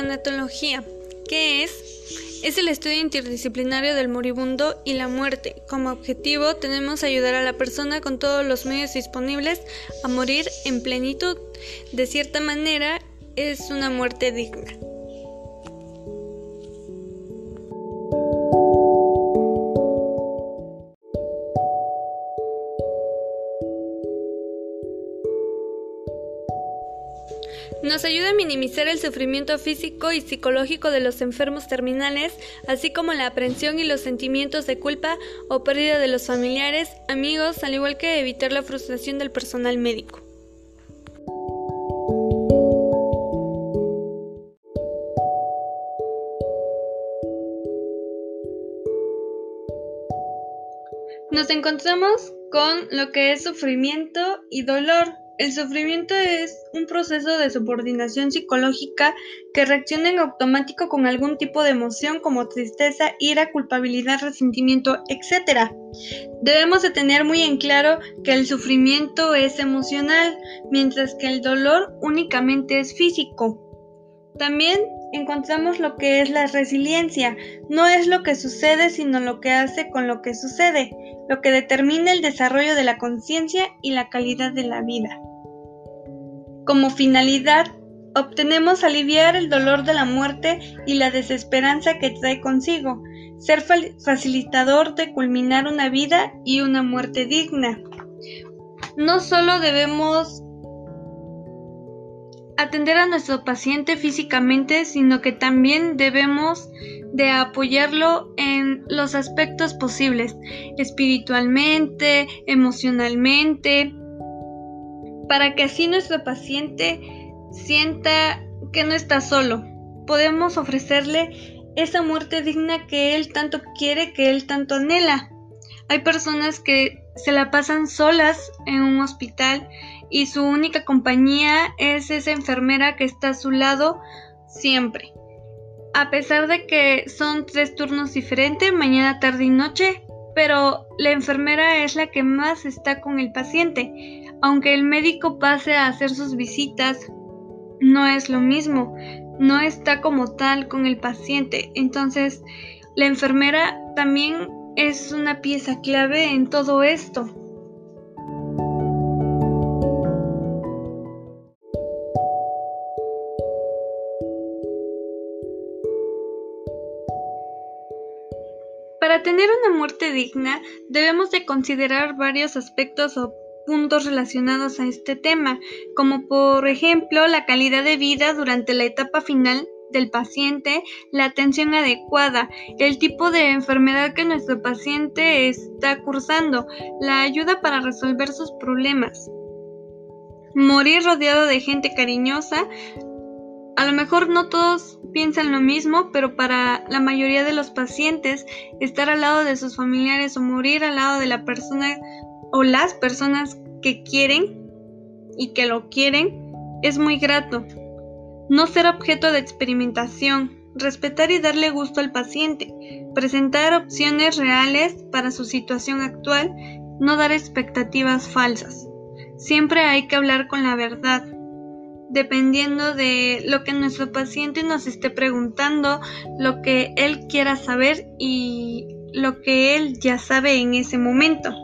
tanatología. ¿Qué es? Es el estudio interdisciplinario del moribundo y la muerte. Como objetivo tenemos ayudar a la persona con todos los medios disponibles a morir en plenitud. De cierta manera, es una muerte digna. Nos ayuda a minimizar el sufrimiento físico y psicológico de los enfermos terminales, así como la aprensión y los sentimientos de culpa o pérdida de los familiares, amigos, al igual que evitar la frustración del personal médico. Nos encontramos con lo que es sufrimiento y dolor. El sufrimiento es un proceso de subordinación psicológica que reacciona en automático con algún tipo de emoción como tristeza, ira, culpabilidad, resentimiento, etc. Debemos de tener muy en claro que el sufrimiento es emocional, mientras que el dolor únicamente es físico. También encontramos lo que es la resiliencia. No es lo que sucede, sino lo que hace con lo que sucede, lo que determina el desarrollo de la conciencia y la calidad de la vida. Como finalidad, obtenemos aliviar el dolor de la muerte y la desesperanza que trae consigo, ser facilitador de culminar una vida y una muerte digna. No solo debemos atender a nuestro paciente físicamente, sino que también debemos de apoyarlo en los aspectos posibles, espiritualmente, emocionalmente, para que así nuestro paciente sienta que no está solo. Podemos ofrecerle esa muerte digna que él tanto quiere, que él tanto anhela. Hay personas que se la pasan solas en un hospital y su única compañía es esa enfermera que está a su lado siempre. A pesar de que son tres turnos diferentes, mañana, tarde y noche, pero la enfermera es la que más está con el paciente. Aunque el médico pase a hacer sus visitas, no es lo mismo, no está como tal con el paciente. Entonces, la enfermera también es una pieza clave en todo esto. Para tener una muerte digna, debemos de considerar varios aspectos o puntos relacionados a este tema, como por ejemplo la calidad de vida durante la etapa final del paciente, la atención adecuada, el tipo de enfermedad que nuestro paciente está cursando, la ayuda para resolver sus problemas. Morir rodeado de gente cariñosa, a lo mejor no todos piensan lo mismo, pero para la mayoría de los pacientes, estar al lado de sus familiares o morir al lado de la persona o las personas que quieren y que lo quieren es muy grato. No ser objeto de experimentación, respetar y darle gusto al paciente, presentar opciones reales para su situación actual, no dar expectativas falsas. Siempre hay que hablar con la verdad, dependiendo de lo que nuestro paciente nos esté preguntando, lo que él quiera saber y lo que él ya sabe en ese momento.